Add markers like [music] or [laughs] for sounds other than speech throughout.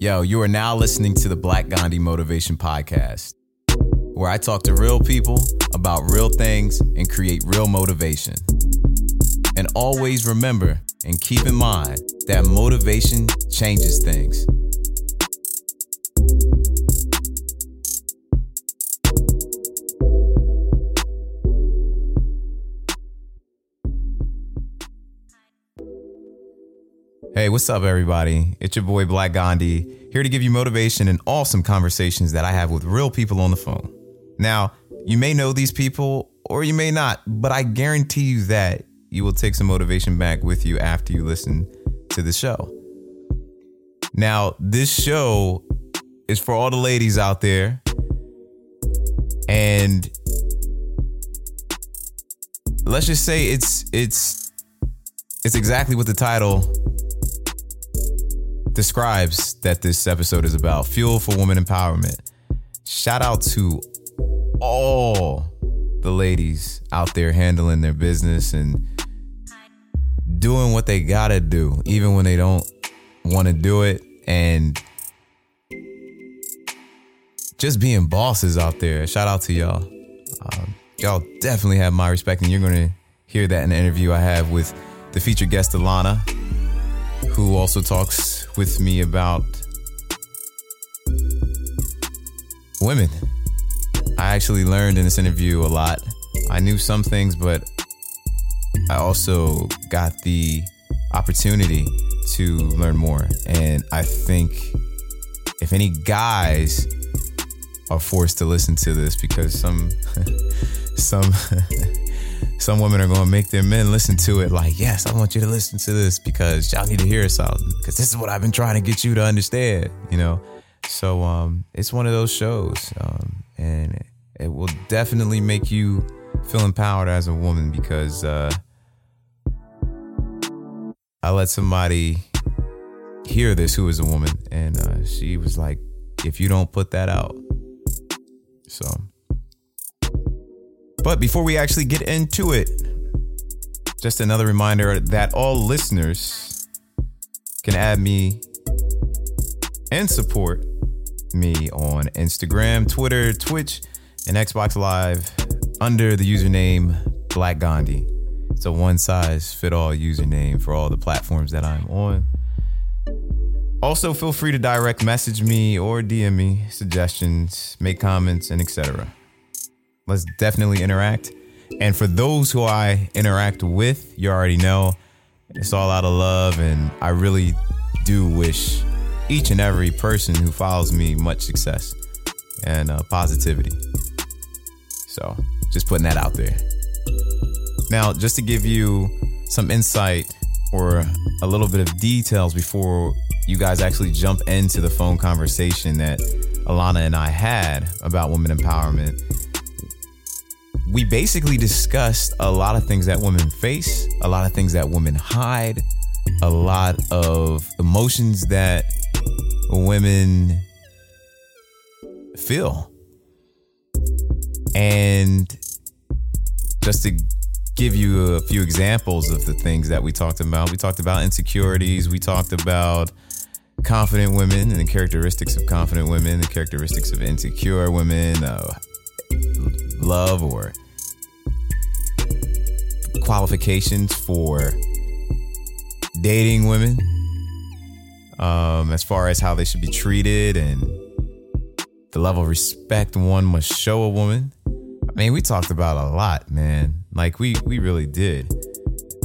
Yo, you are now listening to the Black Gandhi Motivation Podcast, where I talk to real people about real things and create real motivation. And always remember and keep in mind that motivation changes things. Hey, what's up, everybody? It's your boy Black Gandhi, here to give you motivation and awesome conversations that I have with real people on the phone. Now, you may know these people or you may not, but I guarantee you that you will take some motivation back with you after you listen to the show. Now, this show is for all the ladies out there, and let's just say it's it's it's exactly what the title describes that this episode is about fuel for woman empowerment. Shout out to all the ladies out there handling their business and doing what they gotta do, even when they don't want to do it, and just being bosses out there. Shout out to y'all. Um, y'all definitely have my respect, and you're gonna hear that in the interview I have with the featured guest Alana who also talks with me about women. I actually learned in this interview a lot. I knew some things, but I also got the opportunity to learn more. And I think if any guys are forced to listen to this because some [laughs] some [laughs] some women are going to make their men listen to it like, yes, I want you to listen to this because y'all need to hear something because this is what I've been trying to get you to understand, you know? So um, it's one of those shows um, and it will definitely make you feel empowered as a woman because uh, I let somebody hear this who is a woman and uh, she was like, if you don't put that out. So but before we actually get into it, just another reminder that all listeners can add me and support me on Instagram, Twitter, Twitch, and Xbox Live under the username Black Gandhi. It's a one size fit all username for all the platforms that I'm on. Also, feel free to direct message me or DM me suggestions, make comments, and etc. Let's definitely interact. And for those who I interact with, you already know it's all out of love. And I really do wish each and every person who follows me much success and uh, positivity. So just putting that out there. Now, just to give you some insight or a little bit of details before you guys actually jump into the phone conversation that Alana and I had about women empowerment we basically discussed a lot of things that women face, a lot of things that women hide, a lot of emotions that women feel. And just to give you a few examples of the things that we talked about, we talked about insecurities, we talked about confident women and the characteristics of confident women, the characteristics of insecure women, uh, love or qualifications for dating women um, as far as how they should be treated and the level of respect one must show a woman. I mean, we talked about a lot, man. Like we we really did.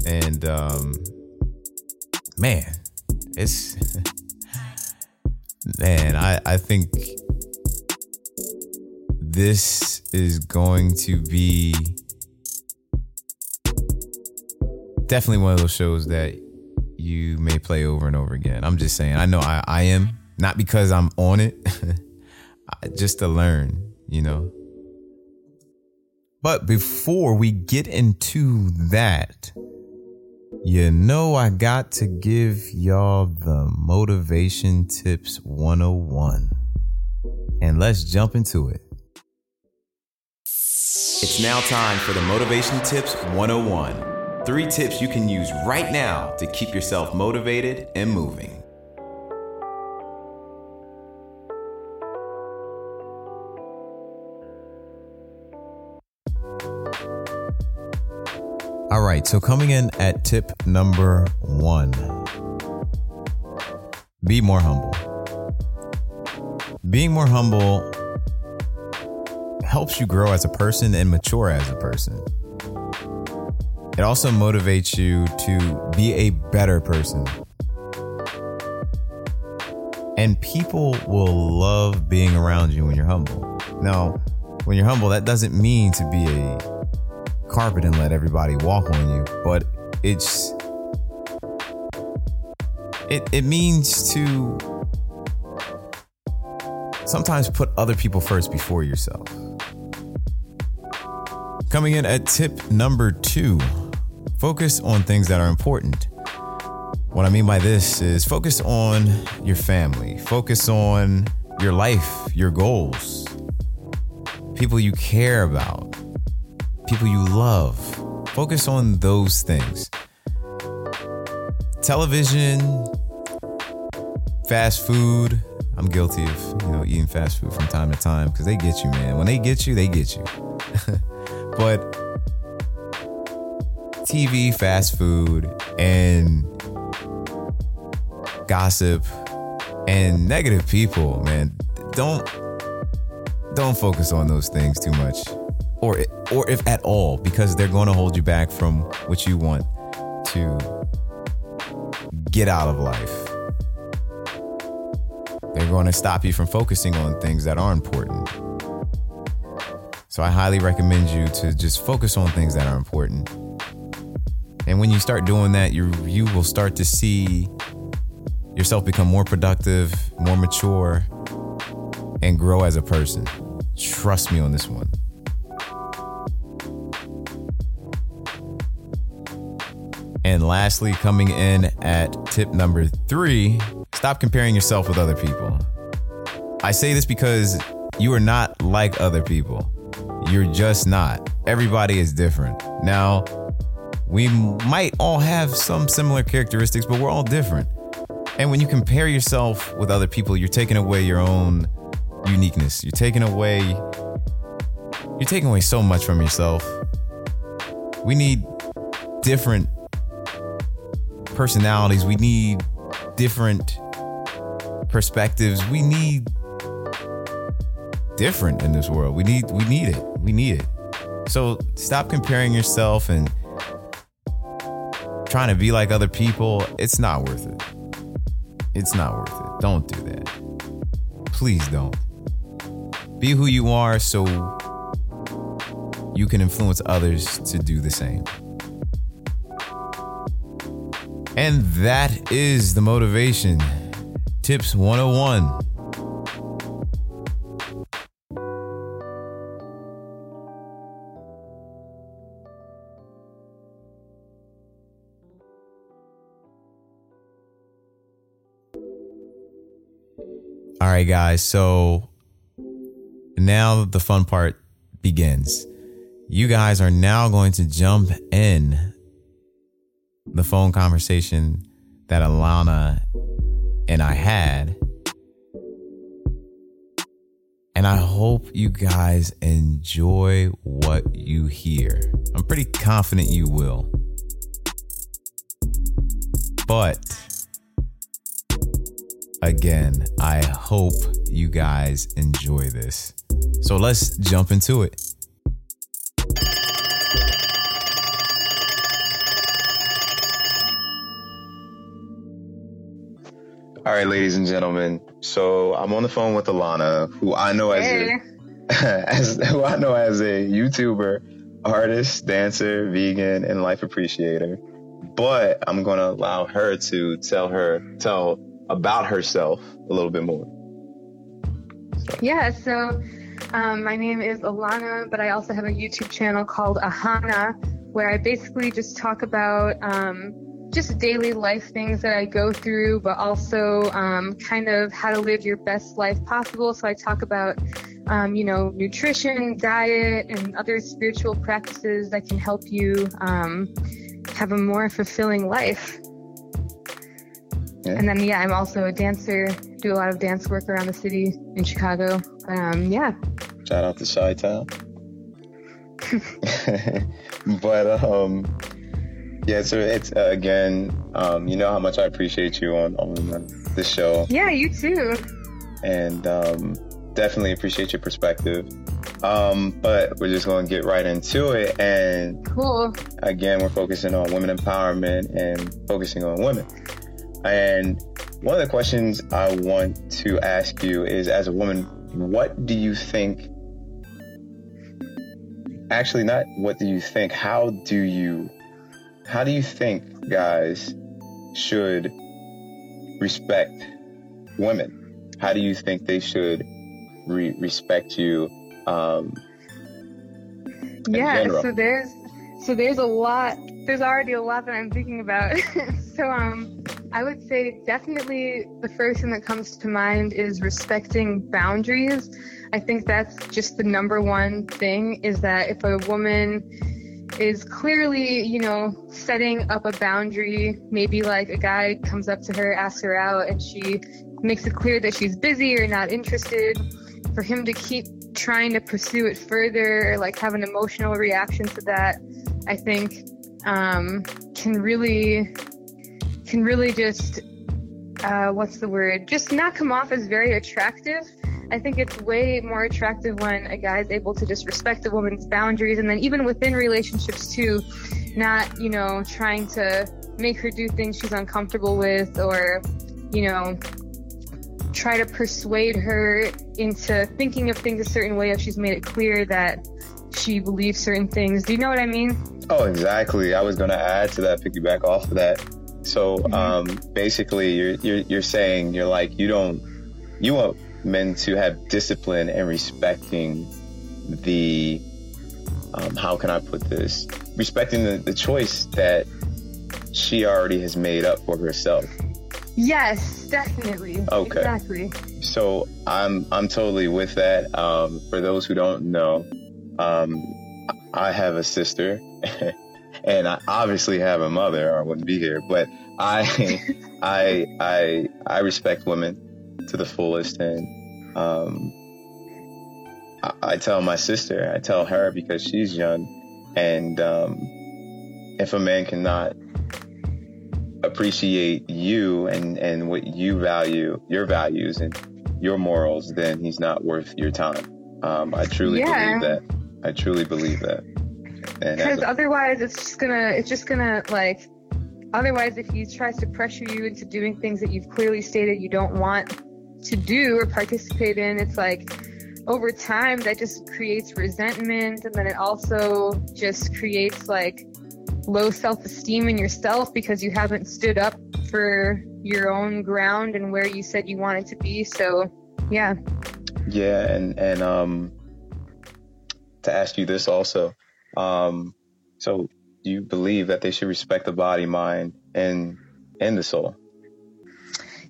And um man, it's [laughs] man, I I think this is going to be definitely one of those shows that you may play over and over again. I'm just saying. I know I, I am not because I'm on it, [laughs] just to learn, you know. But before we get into that, you know, I got to give y'all the Motivation Tips 101. And let's jump into it. It's now time for the Motivation Tips 101 Three tips you can use right now to keep yourself motivated and moving. All right, so coming in at tip number one be more humble. Being more humble helps you grow as a person and mature as a person. It also motivates you to be a better person. And people will love being around you when you're humble. Now, when you're humble, that doesn't mean to be a carpet and let everybody walk on you, but it's it, it means to sometimes put other people first before yourself. Coming in at tip number two focus on things that are important. What I mean by this is focus on your family, focus on your life, your goals, people you care about, people you love. Focus on those things. Television, fast food. I'm guilty of, you know, eating fast food from time to time because they get you, man. When they get you, they get you. [laughs] but TV, fast food, and gossip and negative people, man. Don't don't focus on those things too much. Or or if at all because they're going to hold you back from what you want to get out of life. They're going to stop you from focusing on things that are important. So I highly recommend you to just focus on things that are important and when you start doing that, you you will start to see yourself become more productive, more mature, and grow as a person. Trust me on this one. And lastly, coming in at tip number three, stop comparing yourself with other people. I say this because you are not like other people. You're just not. Everybody is different. Now, we might all have some similar characteristics, but we're all different. And when you compare yourself with other people, you're taking away your own uniqueness. You're taking away you're taking away so much from yourself. We need different personalities. We need different perspectives. We need different in this world. We need we need it. We need it. So stop comparing yourself and trying to be like other people, it's not worth it. It's not worth it. Don't do that. Please don't. Be who you are so you can influence others to do the same. And that is the motivation. Tips 101. Right, guys. So now the fun part begins. You guys are now going to jump in the phone conversation that Alana and I had. And I hope you guys enjoy what you hear. I'm pretty confident you will. But again, I hope you guys enjoy this. So let's jump into it. All right, ladies and gentlemen. So I'm on the phone with Alana, who I know as hey. a, [laughs] as who I know as a YouTuber, artist, dancer, vegan, and life appreciator. But I'm gonna allow her to tell her tell about herself a little bit more. So. Yeah, so um, my name is Alana, but I also have a YouTube channel called Ahana, where I basically just talk about um, just daily life things that I go through, but also um, kind of how to live your best life possible. So I talk about, um, you know, nutrition, diet, and other spiritual practices that can help you um, have a more fulfilling life. Yeah. And then, yeah, I'm also a dancer, do a lot of dance work around the city in Chicago. Um, yeah. Shout out to Chi Town. [laughs] but, um, yeah, so it's uh, again, um, you know how much I appreciate you on, on the show. Yeah, you too. And um, definitely appreciate your perspective. Um, but we're just going to get right into it. And cool. Again, we're focusing on women empowerment and focusing on women. And one of the questions I want to ask you is as a woman, what do you think? Actually, not what do you think, how do you how do you think guys should respect women? How do you think they should re- respect you? Um, yeah, so there's so there's a lot. There's already a lot that I'm thinking about. [laughs] so um, I would say definitely the first thing that comes to mind is respecting boundaries. I think that's just the number one thing is that if a woman is clearly, you know, setting up a boundary. Maybe like a guy comes up to her, asks her out, and she makes it clear that she's busy or not interested. For him to keep trying to pursue it further or like have an emotional reaction to that, I think um, can really can really just uh, what's the word? Just not come off as very attractive I think it's way more attractive when a guy is able to just respect a woman's boundaries and then even within relationships too, not, you know, trying to make her do things she's uncomfortable with or, you know, try to persuade her into thinking of things a certain way if she's made it clear that she believes certain things. Do you know what I mean? Oh, exactly. I was going to add to that, piggyback off of that. So, mm-hmm. um, basically, you're, you're you're saying you're like you don't you want men to have discipline and respecting the um, how can I put this? Respecting the, the choice that she already has made up for herself. Yes, definitely. Okay. Exactly. So I'm I'm totally with that. Um, for those who don't know, um, I have a sister, [laughs] and I obviously have a mother, or I wouldn't be here. But I [laughs] I I I respect women to the fullest. And um, I, I, tell my sister, I tell her because she's young, and um, if a man cannot appreciate you and and what you value, your values and your morals, then he's not worth your time. Um, I truly yeah. believe that. I truly believe that. Because otherwise, it's just gonna, it's just gonna like Otherwise, if he tries to pressure you into doing things that you've clearly stated you don't want to do or participate in, it's like over time that just creates resentment and then it also just creates like low self-esteem in yourself because you haven't stood up for your own ground and where you said you wanted to be. So, yeah. Yeah, and and um to ask you this also. Um so do you believe that they should respect the body, mind, and and the soul?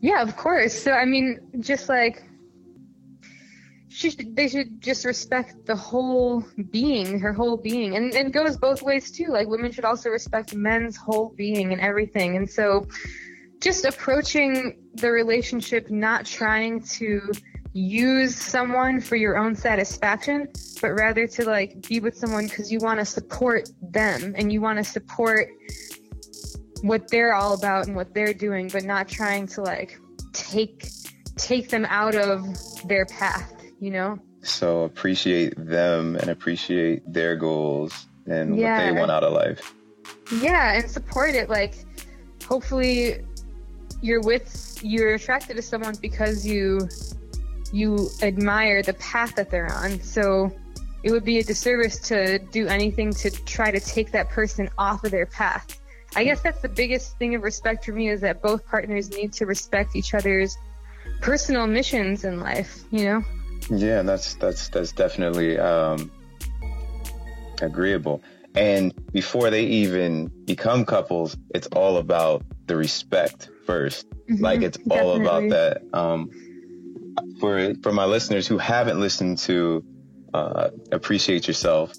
Yeah, of course. So I mean, just like should, they should just respect the whole being, her whole being, and, and it goes both ways too. Like women should also respect men's whole being and everything. And so, just approaching the relationship, not trying to use someone for your own satisfaction, but rather to like be with someone because you want to support them and you want to support what they're all about and what they're doing, but not trying to like take take them out of their path, you know? So appreciate them and appreciate their goals and yeah. what they want out of life. Yeah, and support it. Like hopefully you're with you're attracted to someone because you you admire the path that they're on. So it would be a disservice to do anything to try to take that person off of their path. I guess that's the biggest thing of respect for me is that both partners need to respect each other's personal missions in life, you know? Yeah, that's that's that's definitely um, agreeable. And before they even become couples, it's all about the respect 1st mm-hmm, like it's definitely. all about that. Um, for for my listeners who haven't listened to uh, appreciate yourself,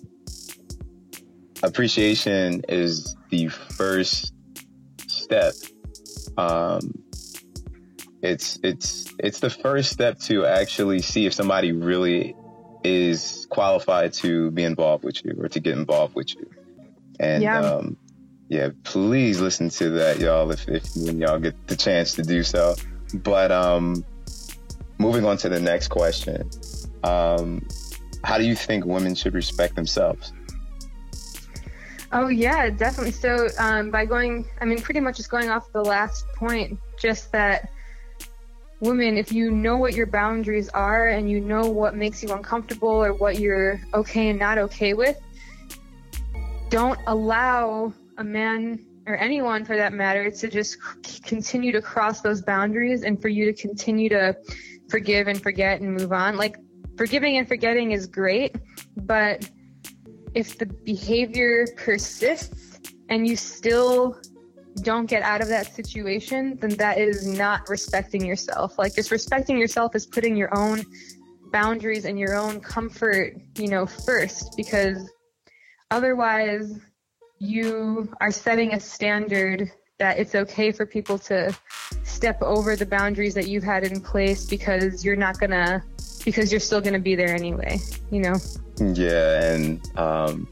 appreciation is the first step. Um, it's it's it's the first step to actually see if somebody really is qualified to be involved with you or to get involved with you. And yeah, um, yeah please listen to that, y'all, if, if when y'all get the chance to do so. But um, moving on to the next question, um, how do you think women should respect themselves? Oh yeah, definitely. So um, by going, I mean, pretty much just going off the last point, just that women, if you know what your boundaries are and you know what makes you uncomfortable or what you're okay and not okay with, don't allow a man or anyone for that matter to just continue to cross those boundaries and for you to continue to forgive and forget and move on. Like forgiving and forgetting is great, but if the behavior persists and you still don't get out of that situation, then that is not respecting yourself. Like just respecting yourself is putting your own boundaries and your own comfort, you know, first because otherwise you are setting a standard that it's okay for people to step over the boundaries that you've had in place because you're not gonna because you're still gonna be there anyway, you know? Yeah, and um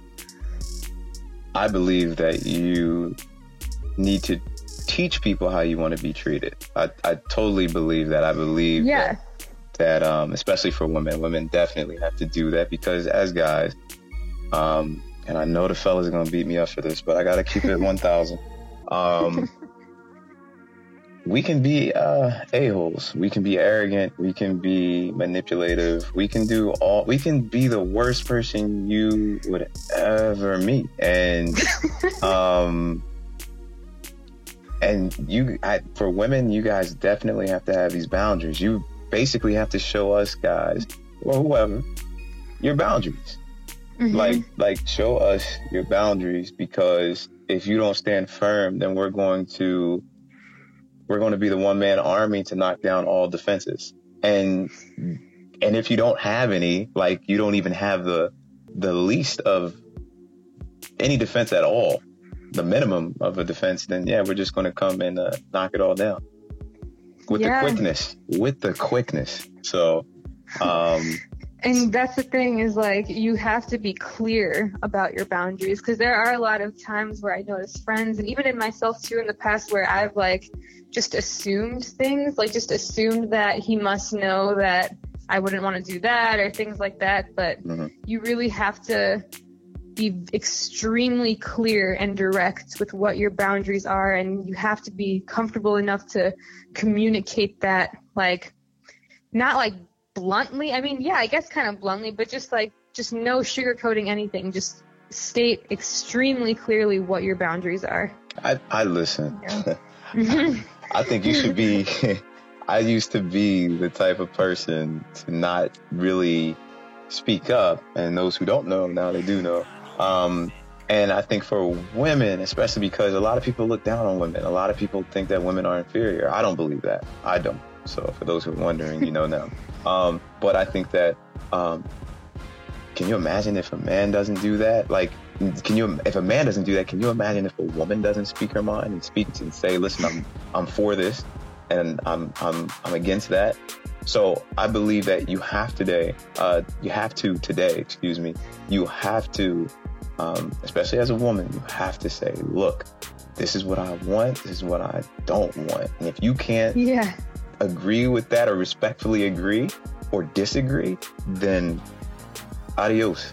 I believe that you need to teach people how you want to be treated. I, I totally believe that. I believe yeah. that, that um, especially for women, women definitely have to do that because as guys, um, and I know the fellas are to beat me up for this, but I got to keep it [laughs] 1,000. Um, we can be uh, a-holes. We can be arrogant. We can be manipulative. We can do all, we can be the worst person you would ever meet. And, [laughs] um, and you I, for women you guys definitely have to have these boundaries you basically have to show us guys or whoever your boundaries mm-hmm. like like show us your boundaries because if you don't stand firm then we're going to we're going to be the one man army to knock down all defenses and and if you don't have any like you don't even have the the least of any defense at all the minimum of a defense, then yeah, we're just going to come and uh, knock it all down with yeah. the quickness, with the quickness. So, um, and that's the thing is like you have to be clear about your boundaries because there are a lot of times where I notice friends and even in myself too in the past where I've like just assumed things, like just assumed that he must know that I wouldn't want to do that or things like that. But mm-hmm. you really have to be extremely clear and direct with what your boundaries are and you have to be comfortable enough to communicate that like not like bluntly i mean yeah i guess kind of bluntly but just like just no sugarcoating anything just state extremely clearly what your boundaries are i i listen yeah. [laughs] [laughs] I think you should be [laughs] i used to be the type of person to not really speak up and those who don't know now they do know um, and I think for women, especially because a lot of people look down on women, a lot of people think that women are inferior. I don't believe that. I don't. So for those who are wondering, you know now. Um, but I think that, um, can you imagine if a man doesn't do that? Like, can you, if a man doesn't do that, can you imagine if a woman doesn't speak her mind and speak and say, listen, I'm, I'm for this and I'm, I'm, I'm against that. So I believe that you have today, uh, you have to today, excuse me, you have to um, especially as a woman, you have to say, look, this is what I want, this is what I don't want. And if you can't yeah. Agree with that or respectfully agree or disagree, then adios.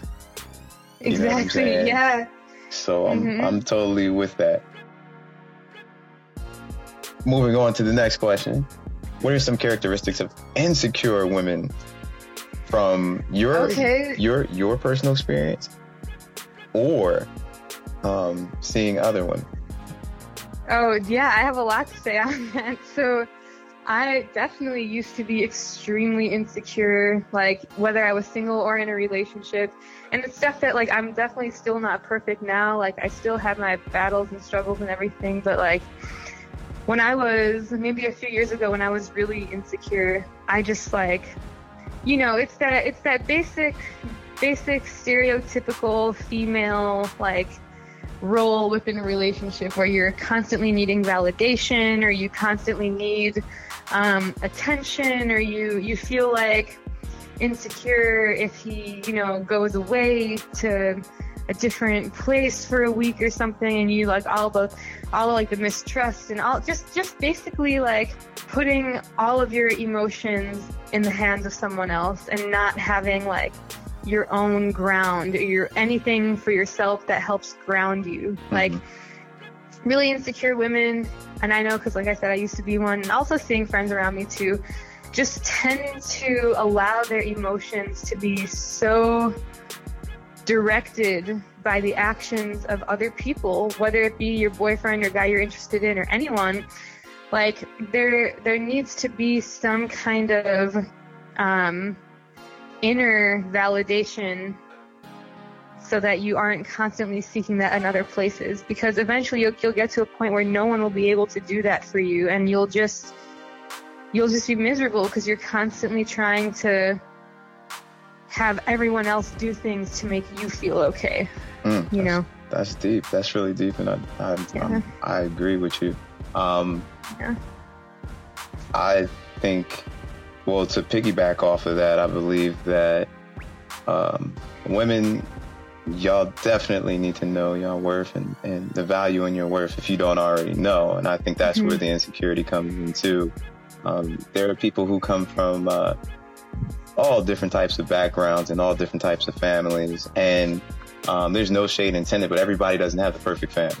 Exactly. Yeah. So I'm mm-hmm. I'm totally with that. Moving on to the next question. What are some characteristics of insecure women from your okay. your your personal experience or um, seeing other women? Oh, yeah, I have a lot to say on that. So, I definitely used to be extremely insecure, like whether I was single or in a relationship. And it's stuff that, like, I'm definitely still not perfect now. Like, I still have my battles and struggles and everything. But, like, when I was maybe a few years ago, when I was really insecure, I just, like, you know, it's that, it's that basic basic stereotypical female like role within a relationship where you're constantly needing validation or you constantly need um, attention or you you feel like insecure if he you know goes away to a different place for a week or something and you like all the all like the mistrust and all just just basically like putting all of your emotions in the hands of someone else and not having like your own ground or your anything for yourself that helps ground you mm-hmm. like really insecure women and i know because like i said i used to be one and also seeing friends around me too just tend to allow their emotions to be so directed by the actions of other people, whether it be your boyfriend or guy you're interested in or anyone. Like there, there needs to be some kind of um, inner validation so that you aren't constantly seeking that in other places because eventually you'll, you'll get to a point where no one will be able to do that for you and you'll just you'll just be miserable because you're constantly trying to have everyone else do things to make you feel okay. Mm, you know, that's deep. That's really deep, and I I, yeah. I agree with you. Um, yeah. I think, well, to piggyback off of that, I believe that um, women, y'all definitely need to know your worth and, and the value in your worth if you don't already know. And I think that's mm-hmm. where the insecurity comes in too. Um, there are people who come from uh, all different types of backgrounds and all different types of families. And um, there's no shade intended, but everybody doesn't have the perfect family.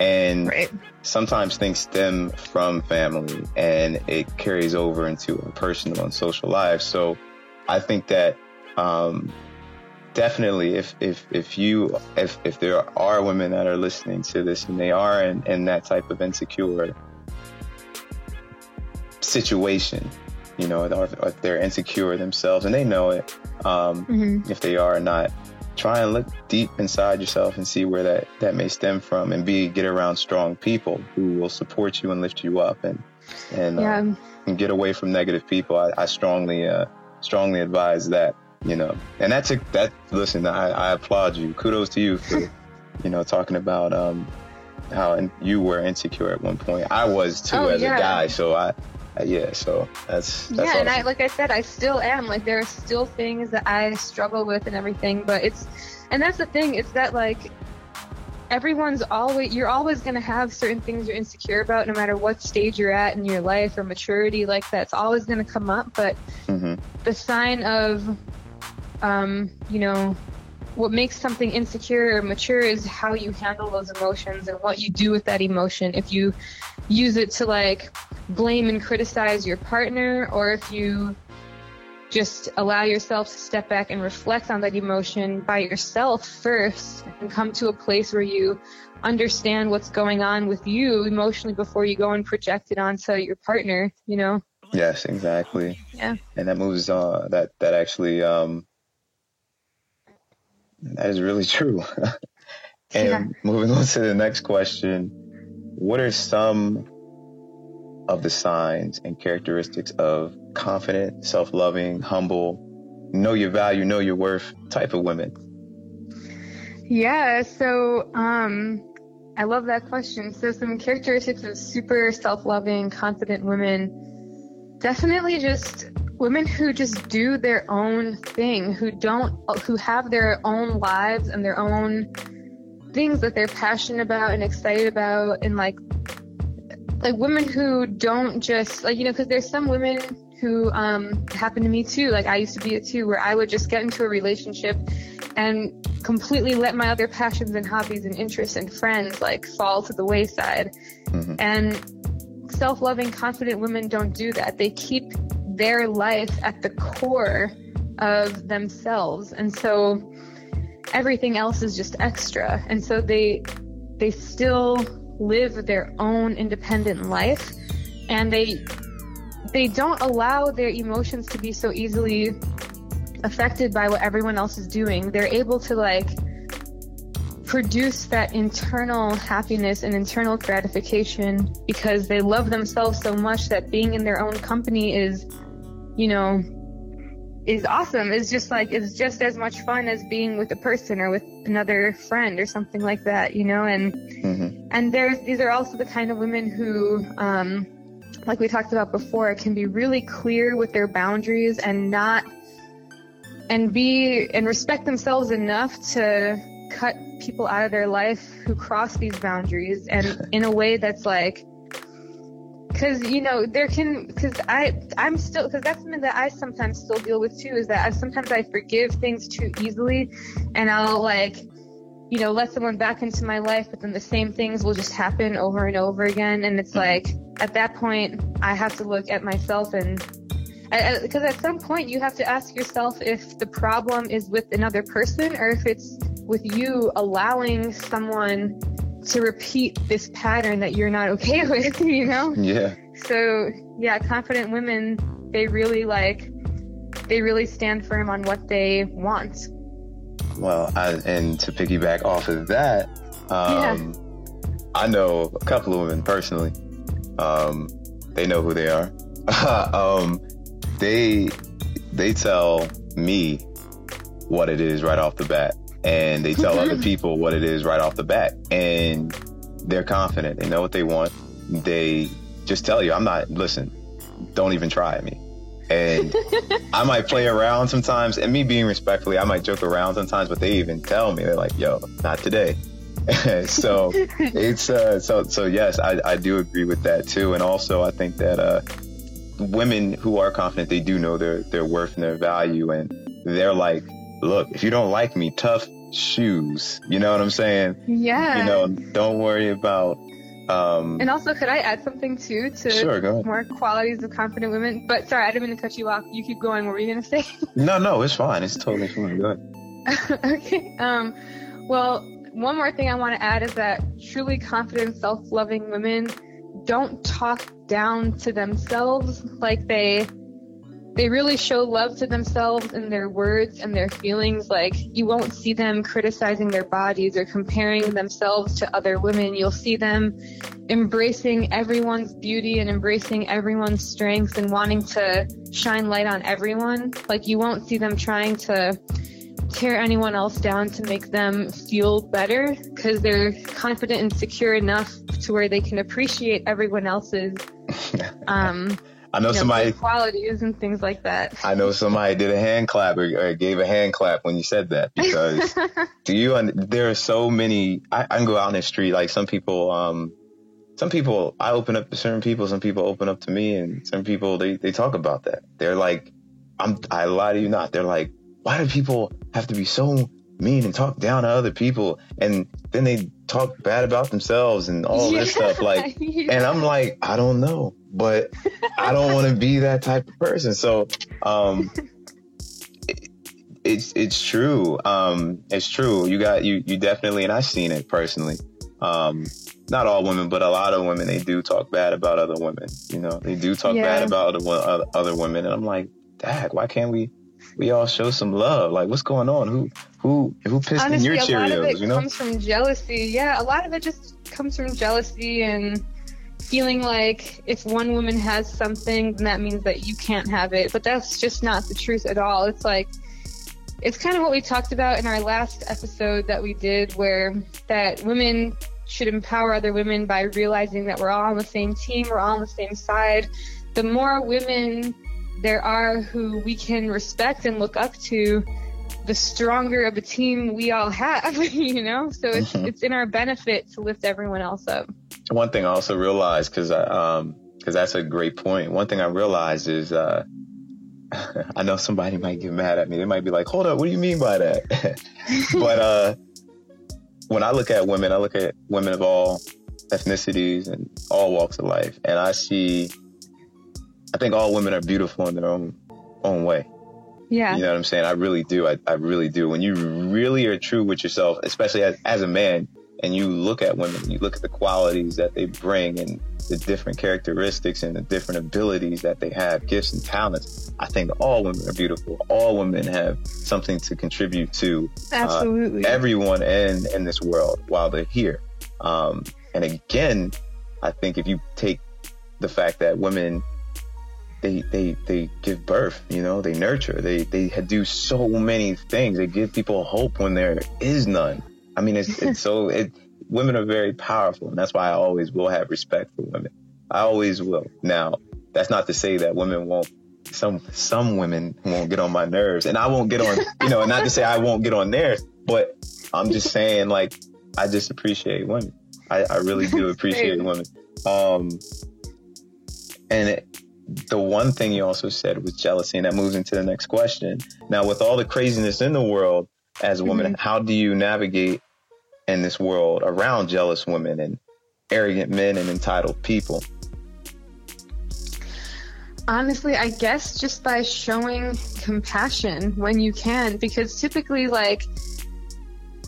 And right. sometimes things stem from family and it carries over into a personal and social life. So I think that um, definitely if, if, if you, if, if there are women that are listening to this and they are in, in that type of insecure situation, you know, or if they're insecure themselves and they know it, um, mm-hmm. if they are or not. Try and look deep inside yourself and see where that, that may stem from and be, get around strong people who will support you and lift you up and, and, yeah. um, and get away from negative people. I, I strongly, uh, strongly advise that, you know, and that's a, that, listen, I, I applaud you. Kudos to you for, you know, talking about, um, how you were insecure at one point. I was too oh, as yeah. a guy, so I yeah, so that's, that's yeah, awesome. and I like I said, I still am like there are still things that I struggle with and everything, but it's and that's the thing, it's that like everyone's always you're always going to have certain things you're insecure about no matter what stage you're at in your life or maturity like that's always going to come up but mm-hmm. the sign of um, you know what makes something insecure or mature is how you handle those emotions and what you do with that emotion if you use it to like blame and criticize your partner or if you just allow yourself to step back and reflect on that emotion by yourself first and come to a place where you understand what's going on with you emotionally before you go and project it onto your partner, you know? Yes, exactly. Yeah. And that moves on uh, that that actually um that is really [laughs] true. and yeah. moving on to the next question, what are some of the signs and characteristics of confident, self loving, humble, know your value, know your worth type of women? Yeah, so um, I love that question. So, some characteristics of super self loving, confident women definitely just women who just do their own thing, who don't, who have their own lives and their own things that they're passionate about and excited about. And like like women who don't just like you know because there's some women who um happen to me too. Like i used to be it too where i would just get into a relationship and completely let my other passions and hobbies and interests and friends like fall to the wayside. Mm-hmm. and self-loving confident women don't do that. They keep their life at the core of themselves and so everything else is just extra and so they they still live their own independent life and they they don't allow their emotions to be so easily affected by what everyone else is doing. They're able to like produce that internal happiness and internal gratification because they love themselves so much that being in their own company is, you know, is awesome. It's just like it's just as much fun as being with a person or with another friend or something like that, you know. And mm-hmm. and there's these are also the kind of women who, um, like we talked about before, can be really clear with their boundaries and not and be and respect themselves enough to cut people out of their life who cross these boundaries and [laughs] in a way that's like because you know there can because i i'm still because that's something that i sometimes still deal with too is that I, sometimes i forgive things too easily and i'll like you know let someone back into my life but then the same things will just happen over and over again and it's like at that point i have to look at myself and because at some point you have to ask yourself if the problem is with another person or if it's with you allowing someone to repeat this pattern that you're not okay [laughs] with, you know? Yeah. So, yeah, confident women, they really like, they really stand firm on what they want. Well, I, and to piggyback off of that, um, yeah. I know a couple of women personally. Um, they know who they are. [laughs] um, they they tell me what it is right off the bat and they tell other [laughs] people what it is right off the bat. And they're confident. They know what they want. They just tell you i'm not listen don't even try me. And [laughs] i might play around sometimes and me being respectfully i might joke around sometimes but they even tell me they're like yo not today. [laughs] So it's uh so so yes I, I do agree with that too. And also i think that uh women who are confident they do know their their worth and their value and they're like look, if you don't like me, tough shoes. You know what I'm saying? Yeah. You know, don't worry about. Um, and also, could I add something too to sure, more qualities of confident women? But sorry, I didn't mean to cut you off. You keep going. What were you gonna say? [laughs] no, no, it's fine. It's totally fine. Go ahead. [laughs] okay. Um, well, one more thing I want to add is that truly confident, self-loving women don't talk down to themselves like they they really show love to themselves in their words and their feelings. Like you won't see them criticizing their bodies or comparing themselves to other women. You'll see them embracing everyone's beauty and embracing everyone's strengths and wanting to shine light on everyone. Like you won't see them trying to tear anyone else down to make them feel better because they're confident and secure enough to where they can appreciate everyone else's [laughs] um, I know, you know somebody qualities and things like that. I know somebody did a hand clap or, or gave a hand clap when you said that because [laughs] do you? There are so many. I, I, can go out in the street like some people. Um, some people I open up to certain people. Some people open up to me, and some people they they talk about that. They're like, I'm. I lie to you not. They're like, why do people have to be so mean and talk down to other people and then they talk bad about themselves and all yeah, this stuff like [laughs] yeah. and i'm like i don't know but i don't want to be that type of person so um it, it's it's true um it's true you got you you definitely and i've seen it personally um not all women but a lot of women they do talk bad about other women you know they do talk yeah. bad about other, other women and i'm like dad why can't we we all show some love. Like, what's going on? Who who who pissed Honestly, in your Cheerios? A lot of it you know? comes from jealousy. Yeah, a lot of it just comes from jealousy and feeling like if one woman has something, then that means that you can't have it. But that's just not the truth at all. It's like it's kind of what we talked about in our last episode that we did, where that women should empower other women by realizing that we're all on the same team, we're all on the same side. The more women there are who we can respect and look up to, the stronger of a team we all have, [laughs] you know? So it's, mm-hmm. it's in our benefit to lift everyone else up. One thing I also realized, cause um, cause that's a great point. One thing I realized is, uh, [laughs] I know somebody might get mad at me. They might be like, hold up, what do you mean by that? [laughs] but, uh, when I look at women, I look at women of all ethnicities and all walks of life, and I see I think all women are beautiful in their own own way. Yeah. You know what I'm saying? I really do. I, I really do. When you really are true with yourself, especially as, as a man, and you look at women, you look at the qualities that they bring and the different characteristics and the different abilities that they have, gifts and talents. I think all women are beautiful. All women have something to contribute to uh, Absolutely. Uh, everyone in, in this world while they're here. Um, and again, I think if you take the fact that women they they they give birth you know they nurture. They they do so many things. They give people hope when there is none. I mean it's it's so it women are very powerful and that's why i always will have respect for women. I always will. Now that's not to say that women won't some some women won't get on my nerves and i won't get on you know not to say i won't get on theirs but i'm just saying like i just appreciate women. I, I really do [laughs] appreciate women. Um and it, the one thing you also said was jealousy, and that moves into the next question. Now, with all the craziness in the world as a woman, mm-hmm. how do you navigate in this world around jealous women and arrogant men and entitled people? Honestly, I guess just by showing compassion when you can, because typically, like,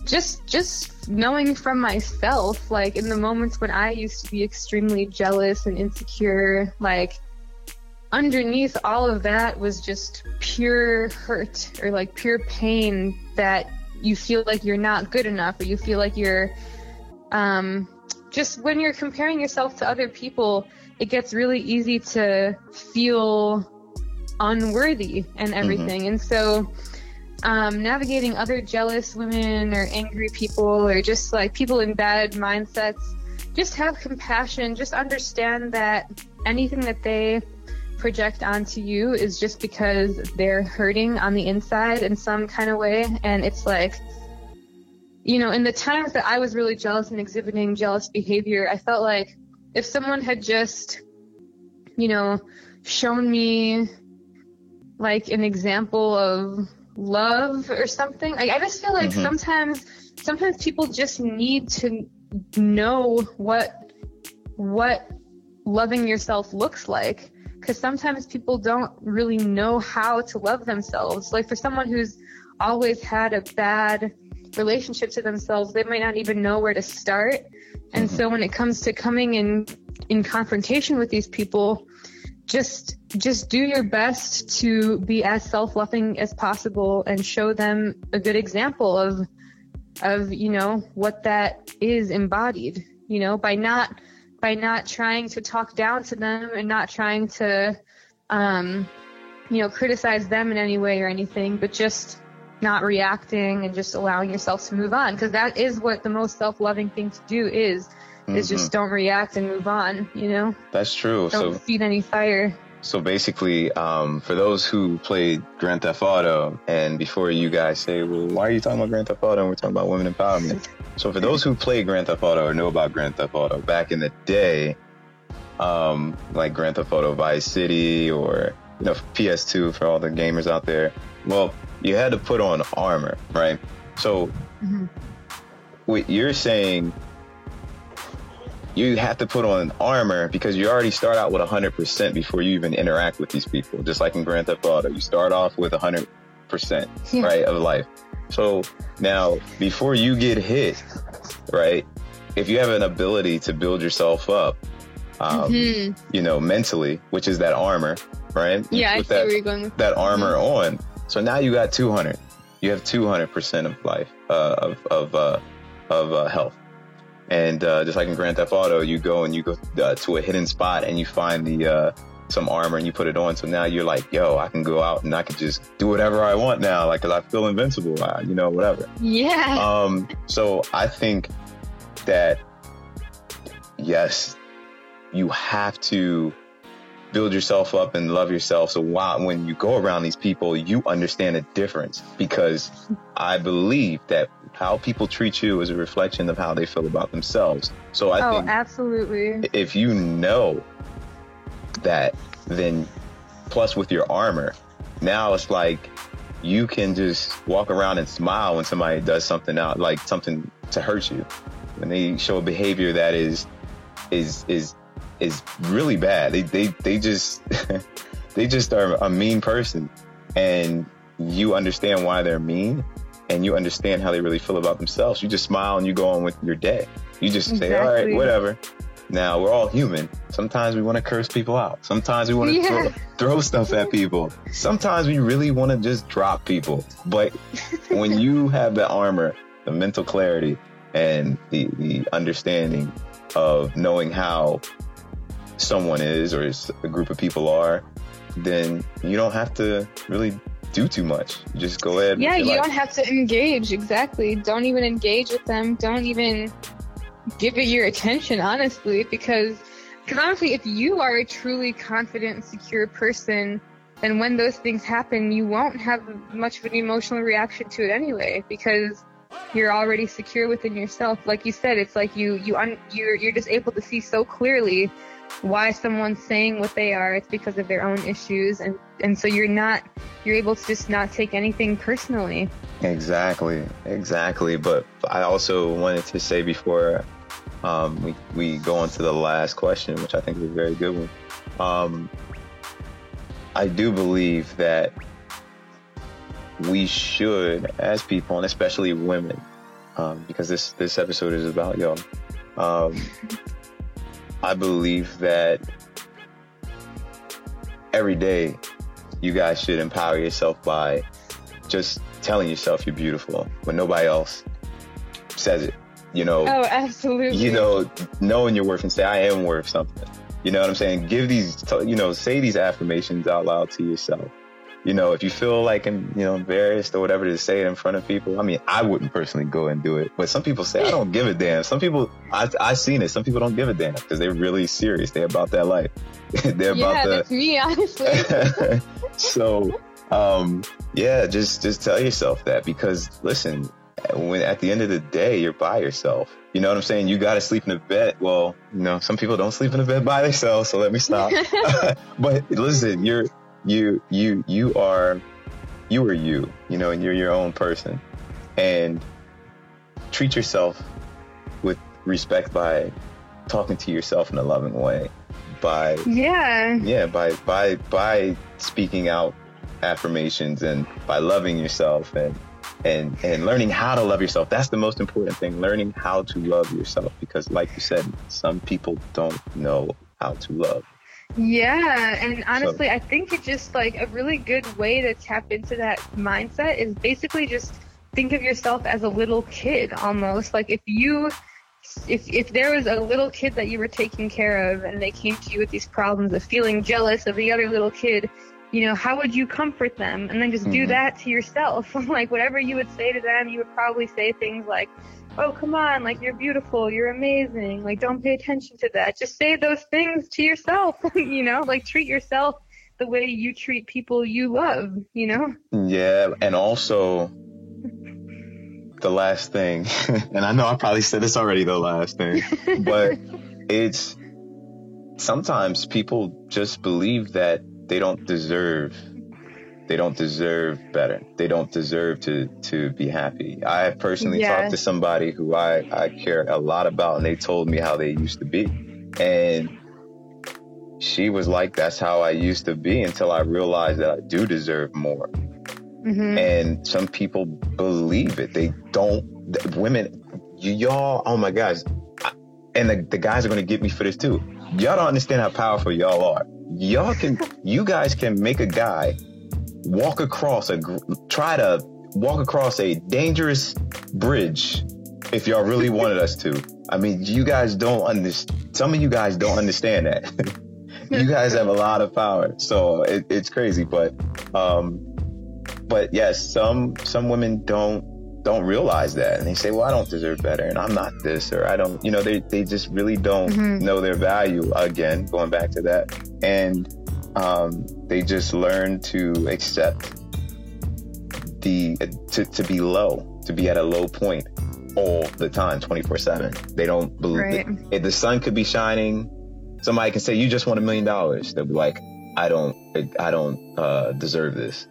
just just knowing from myself, like in the moments when I used to be extremely jealous and insecure, like underneath all of that was just pure hurt or like pure pain that you feel like you're not good enough or you feel like you're um, just when you're comparing yourself to other people it gets really easy to feel unworthy and mm-hmm. everything mm-hmm. and so um, navigating other jealous women or angry people or just like people in bad mindsets just have compassion just understand that anything that they project onto you is just because they're hurting on the inside in some kind of way. And it's like, you know, in the times that I was really jealous and exhibiting jealous behavior, I felt like if someone had just, you know, shown me like an example of love or something, like, I just feel like mm-hmm. sometimes, sometimes people just need to know what, what loving yourself looks like because sometimes people don't really know how to love themselves. Like for someone who's always had a bad relationship to themselves, they might not even know where to start. And mm-hmm. so when it comes to coming in in confrontation with these people, just just do your best to be as self-loving as possible and show them a good example of of you know what that is embodied you know by not by not trying to talk down to them and not trying to, um, you know, criticize them in any way or anything, but just not reacting and just allowing yourself to move on. Because that is what the most self-loving thing to do is, mm-hmm. is just don't react and move on, you know? That's true. Don't so, feed any fire. So basically, um, for those who played Grand Theft Auto, and before you guys say, well, why are you talking about Grand Theft Auto and we're talking about women empowerment? So for those who play Grand Theft Auto or know about Grand Theft Auto, back in the day, um, like Grand Theft Auto Vice City or, you know, PS2 for all the gamers out there, well, you had to put on armor, right? So mm-hmm. what you're saying you have to put on armor because you already start out with 100% before you even interact with these people. Just like in Grand Theft Auto, you start off with 100%, yeah. right, of life. So now, before you get hit, right, if you have an ability to build yourself up, um, mm-hmm. you know, mentally, which is that armor, right? Yeah, I see that, where you're going with that armor mm-hmm. on. So now you got 200. You have 200% of life, uh, of, of, uh, of uh, health. And uh, just like in Grand Theft Auto, you go and you go uh, to a hidden spot and you find the uh, some armor and you put it on. So now you're like, yo, I can go out and I can just do whatever I want now, like, cause I feel invincible, uh, you know, whatever. Yeah. Um. So I think that yes, you have to build yourself up and love yourself. So while, when you go around these people, you understand the difference because I believe that how people treat you is a reflection of how they feel about themselves. So I oh, think absolutely. If you know that, then plus with your armor, now it's like you can just walk around and smile when somebody does something out, like something to hurt you. When they show a behavior that is is is is really bad. They they they just [laughs] they just are a mean person, and you understand why they're mean, and you understand how they really feel about themselves. You just smile and you go on with your day. You just exactly. say, all right, whatever. Now we're all human. Sometimes we want to curse people out. Sometimes we want to yeah. throw, throw stuff at people. Sometimes we really want to just drop people. But when you have the armor, the mental clarity, and the, the understanding of knowing how someone is or a group of people are, then you don't have to really do too much. You just go ahead. Yeah, you life. don't have to engage. Exactly. Don't even engage with them. Don't even give it your attention, honestly, because because honestly, if you are a truly confident and secure person, then when those things happen, you won't have much of an emotional reaction to it anyway, because you're already secure within yourself. Like you said, it's like you you un, you're you're just able to see so clearly why someone's saying what they are. It's because of their own issues, and and so you're not you're able to just not take anything personally. Exactly, exactly. But I also wanted to say before um, we we go on to the last question, which I think is a very good one. Um, I do believe that we should, as people, and especially women, um, because this this episode is about y'all. Um, I believe that every day you guys should empower yourself by just telling yourself you're beautiful when nobody else says it. You know, oh, absolutely. You know, knowing your worth and say, I am worth something. You know what I'm saying? Give these, you know, say these affirmations out loud to yourself. You know, if you feel like, you know, embarrassed or whatever to say it in front of people, I mean, I wouldn't personally go and do it, but some people say, I don't give a damn. Some people, I, I've seen it. Some people don't give a damn because they're really serious. They're about that life. [laughs] they're yeah, about the. that's me, honestly. [laughs] so, um, yeah, just, just tell yourself that because listen, when at the end of the day, you're by yourself. You know what I'm saying? You got to sleep in a bed. Well, you know, some people don't sleep in a bed by themselves. So let me stop. [laughs] but listen, you're, you, you, you are, you are you, you know, and you're your own person. And treat yourself with respect by talking to yourself in a loving way by, yeah, yeah, by, by, by speaking out affirmations and by loving yourself and, and and learning how to love yourself. That's the most important thing learning how to love yourself because like you said some people don't know how to love yeah and honestly so. i think it's just like a really good way to tap into that mindset is basically just think of yourself as a little kid almost like if you if if there was a little kid that you were taking care of and they came to you with these problems of feeling jealous of the other little kid you know, how would you comfort them? And then just mm-hmm. do that to yourself. [laughs] like whatever you would say to them, you would probably say things like, Oh, come on, like you're beautiful, you're amazing, like don't pay attention to that. Just say those things to yourself, [laughs] you know, like treat yourself the way you treat people you love, you know? Yeah, and also the last thing, [laughs] and I know I probably said this already, the last thing, [laughs] but it's sometimes people just believe that they don't deserve they don't deserve better. They don't deserve to to be happy. I personally yes. talked to somebody who I I care a lot about, and they told me how they used to be, and she was like, "That's how I used to be," until I realized that I do deserve more. Mm-hmm. And some people believe it. They don't. Women, y'all. Oh my gosh. And the, the guys are going to get me for this too. Y'all don't understand how powerful y'all are y'all can, [laughs] you guys can make a guy walk across a, try to walk across a dangerous bridge if y'all really [laughs] wanted us to. I mean, you guys don't understand. Some of you guys don't understand that. [laughs] you guys have a lot of power, so it, it's crazy. But, um, but yes, some some women don't don't realize that and they say well i don't deserve better and i'm not this or i don't you know they, they just really don't mm-hmm. know their value again going back to that and um, they just learn to accept the to, to be low to be at a low point all the time 24 7 they don't believe right. if the sun could be shining somebody can say you just won a million dollars. They'll be like i don't i don't uh, deserve this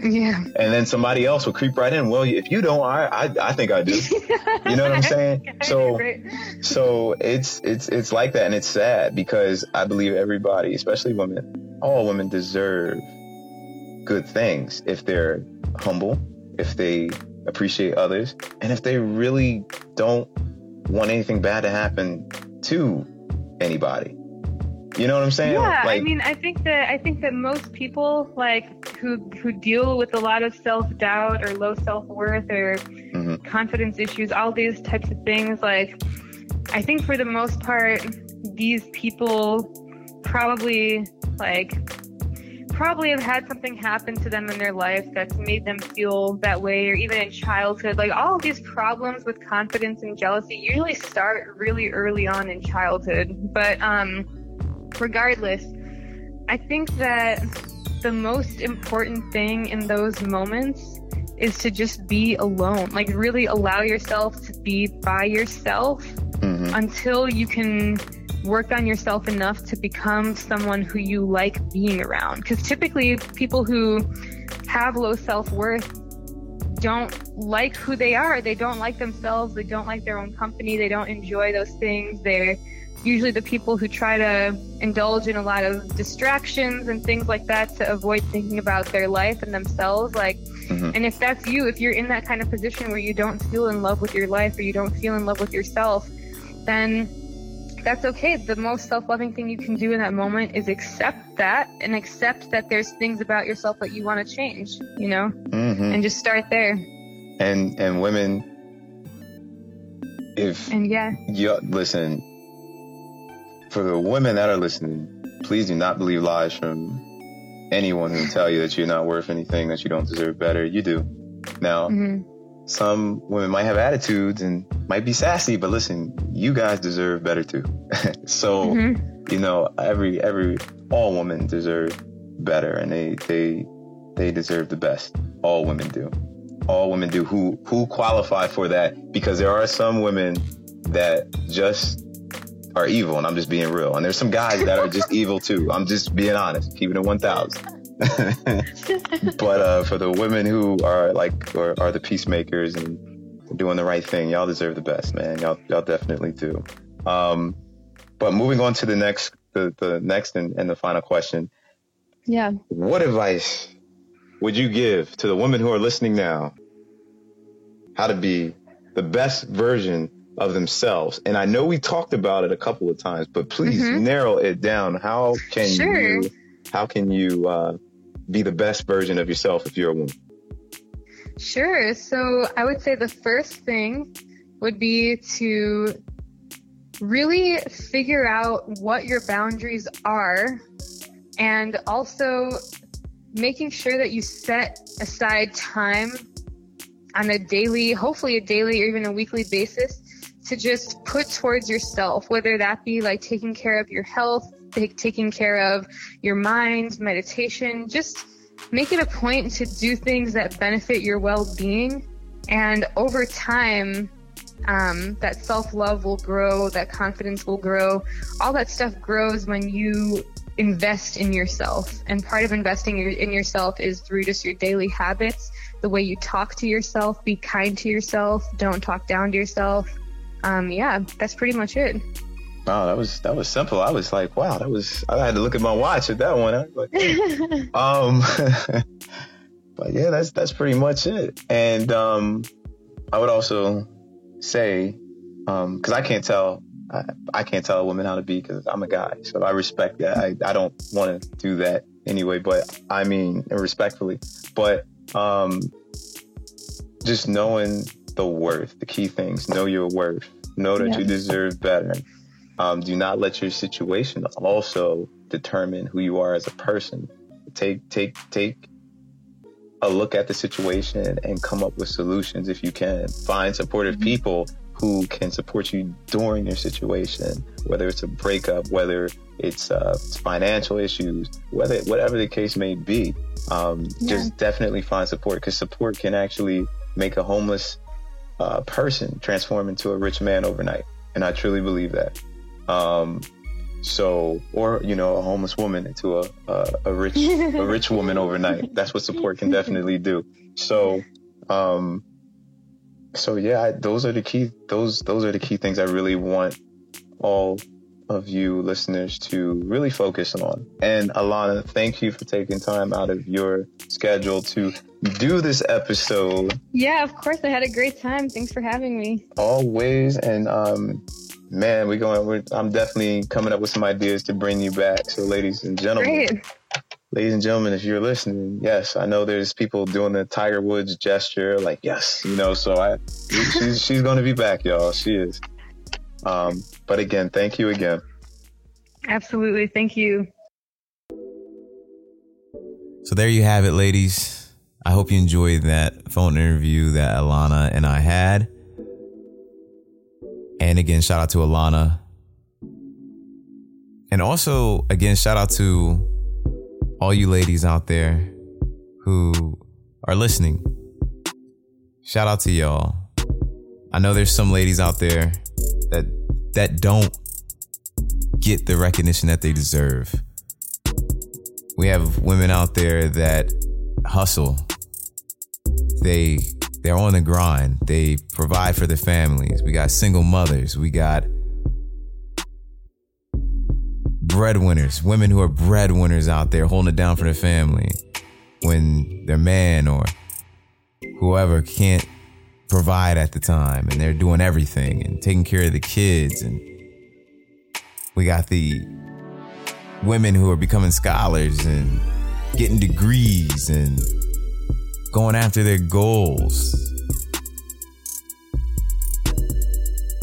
yeah. And then somebody else will creep right in. Well, if you don't, I I, I think I do. [laughs] you know what I'm [laughs] saying? So so it's it's it's like that, and it's sad because I believe everybody, especially women, all women deserve good things if they're humble, if they appreciate others, and if they really don't want anything bad to happen to anybody. You know what I'm saying? Yeah, like, I mean, I think that I think that most people like who who deal with a lot of self doubt or low self worth or mm-hmm. confidence issues, all these types of things, like I think for the most part, these people probably like probably have had something happen to them in their life that's made them feel that way, or even in childhood. Like all of these problems with confidence and jealousy usually start really early on in childhood. But um, regardless, I think that the most important thing in those moments is to just be alone. Like really allow yourself to be by yourself mm-hmm. until you can work on yourself enough to become someone who you like being around. Because typically, people who have low self worth don't like who they are. They don't like themselves. They don't like their own company. They don't enjoy those things. They're usually the people who try to indulge in a lot of distractions and things like that to avoid thinking about their life and themselves. Like, mm-hmm. and if that's you, if you're in that kind of position where you don't feel in love with your life or you don't feel in love with yourself, then that's okay. The most self loving thing you can do in that moment is accept that and accept that there's things about yourself that you want to change, you know, mm-hmm. and just start there. And, and women, if, and yeah, you listen, for the women that are listening, please do not believe lies from anyone who tell you that you're not worth anything, that you don't deserve better. You do. Now, mm-hmm some women might have attitudes and might be sassy, but listen, you guys deserve better too. [laughs] so, mm-hmm. you know, every, every, all women deserve better and they, they, they deserve the best. All women do. All women do who, who qualify for that because there are some women that just are evil and I'm just being real. And there's some guys that are just evil too. I'm just being honest, keeping it 1000. [laughs] but uh, for the women who are like are, are the peacemakers and doing the right thing, y'all deserve the best, man. Y'all y'all definitely do. Um, but moving on to the next the, the next and, and the final question. Yeah. What advice would you give to the women who are listening now? How to be the best version of themselves. And I know we talked about it a couple of times, but please mm-hmm. narrow it down. How can sure. you how can you uh, be the best version of yourself if you're a woman? Sure. So I would say the first thing would be to really figure out what your boundaries are and also making sure that you set aside time on a daily, hopefully a daily or even a weekly basis to just put towards yourself, whether that be like taking care of your health, taking care of your mind, meditation, just make it a point to do things that benefit your well-being. And over time, um, that self-love will grow, that confidence will grow. All that stuff grows when you invest in yourself. And part of investing in yourself is through just your daily habits, the way you talk to yourself, be kind to yourself, don't talk down to yourself. Um, yeah, that's pretty much it. Wow, that was that was simple. I was like, wow, that was. I had to look at my watch at that one. I was like, [laughs] um, [laughs] but yeah, that's that's pretty much it. And um, I would also say, um, because I can't tell, I, I can't tell a woman how to be because I'm a guy, so I respect that. I I don't want to do that anyway, but I mean respectfully, but um, just knowing the worth, the key things, know your worth, know that yeah. you deserve better um, do not let your situation also determine who you are as a person. Take take take a look at the situation and come up with solutions if you can. Find supportive mm-hmm. people who can support you during your situation, whether it's a breakup, whether it's, uh, it's financial issues, whether whatever the case may be. Um, yeah. Just definitely find support because support can actually make a homeless uh, person transform into a rich man overnight, and I truly believe that. Um, so, or you know, a homeless woman into a a, a rich a [laughs] rich woman overnight. That's what support can definitely do. So, um, so yeah, I, those are the key. Those those are the key things I really want all of you listeners to really focus on. And Alana, thank you for taking time out of your schedule to do this episode. Yeah, of course. I had a great time. Thanks for having me. Always. And um, man, we're going. We're, I'm definitely coming up with some ideas to bring you back. So, ladies and gentlemen, Great. ladies and gentlemen, if you're listening, yes, I know there's people doing the Tiger Woods gesture, like yes, you know. So I, she's she's going to be back, y'all. She is. Um, but again, thank you again. Absolutely, thank you. So there you have it, ladies. I hope you enjoyed that phone interview that Alana and I had. And again, shout out to Alana. And also, again, shout out to all you ladies out there who are listening. Shout out to y'all. I know there's some ladies out there that that don't get the recognition that they deserve. We have women out there that hustle. They they're on the grind. They provide for their families. We got single mothers. We got breadwinners, women who are breadwinners out there holding it down for their family when their man or whoever can't provide at the time and they're doing everything and taking care of the kids and we got the women who are becoming scholars and getting degrees and going after their goals.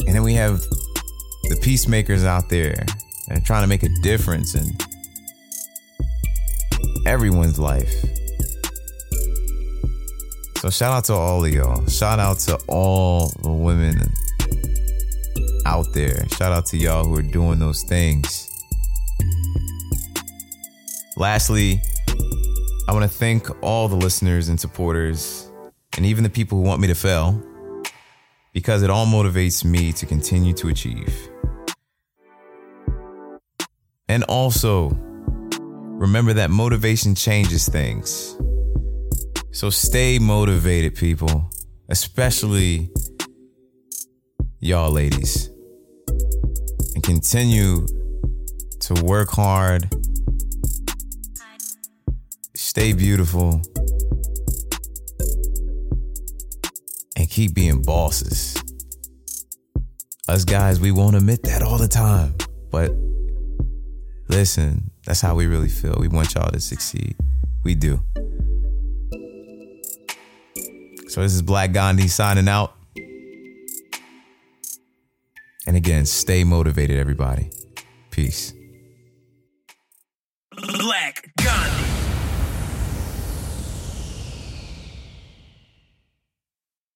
And then we have the peacemakers out there and trying to make a difference in everyone's life. So shout out to all of y'all. Shout out to all the women out there. Shout out to y'all who are doing those things. Lastly, I want to thank all the listeners and supporters, and even the people who want me to fail, because it all motivates me to continue to achieve. And also, remember that motivation changes things. So stay motivated, people, especially y'all ladies, and continue to work hard, stay beautiful, and keep being bosses. Us guys, we won't admit that all the time, but listen, that's how we really feel. We want y'all to succeed. We do. So this is Black Gandhi signing out. And again, stay motivated, everybody. Peace.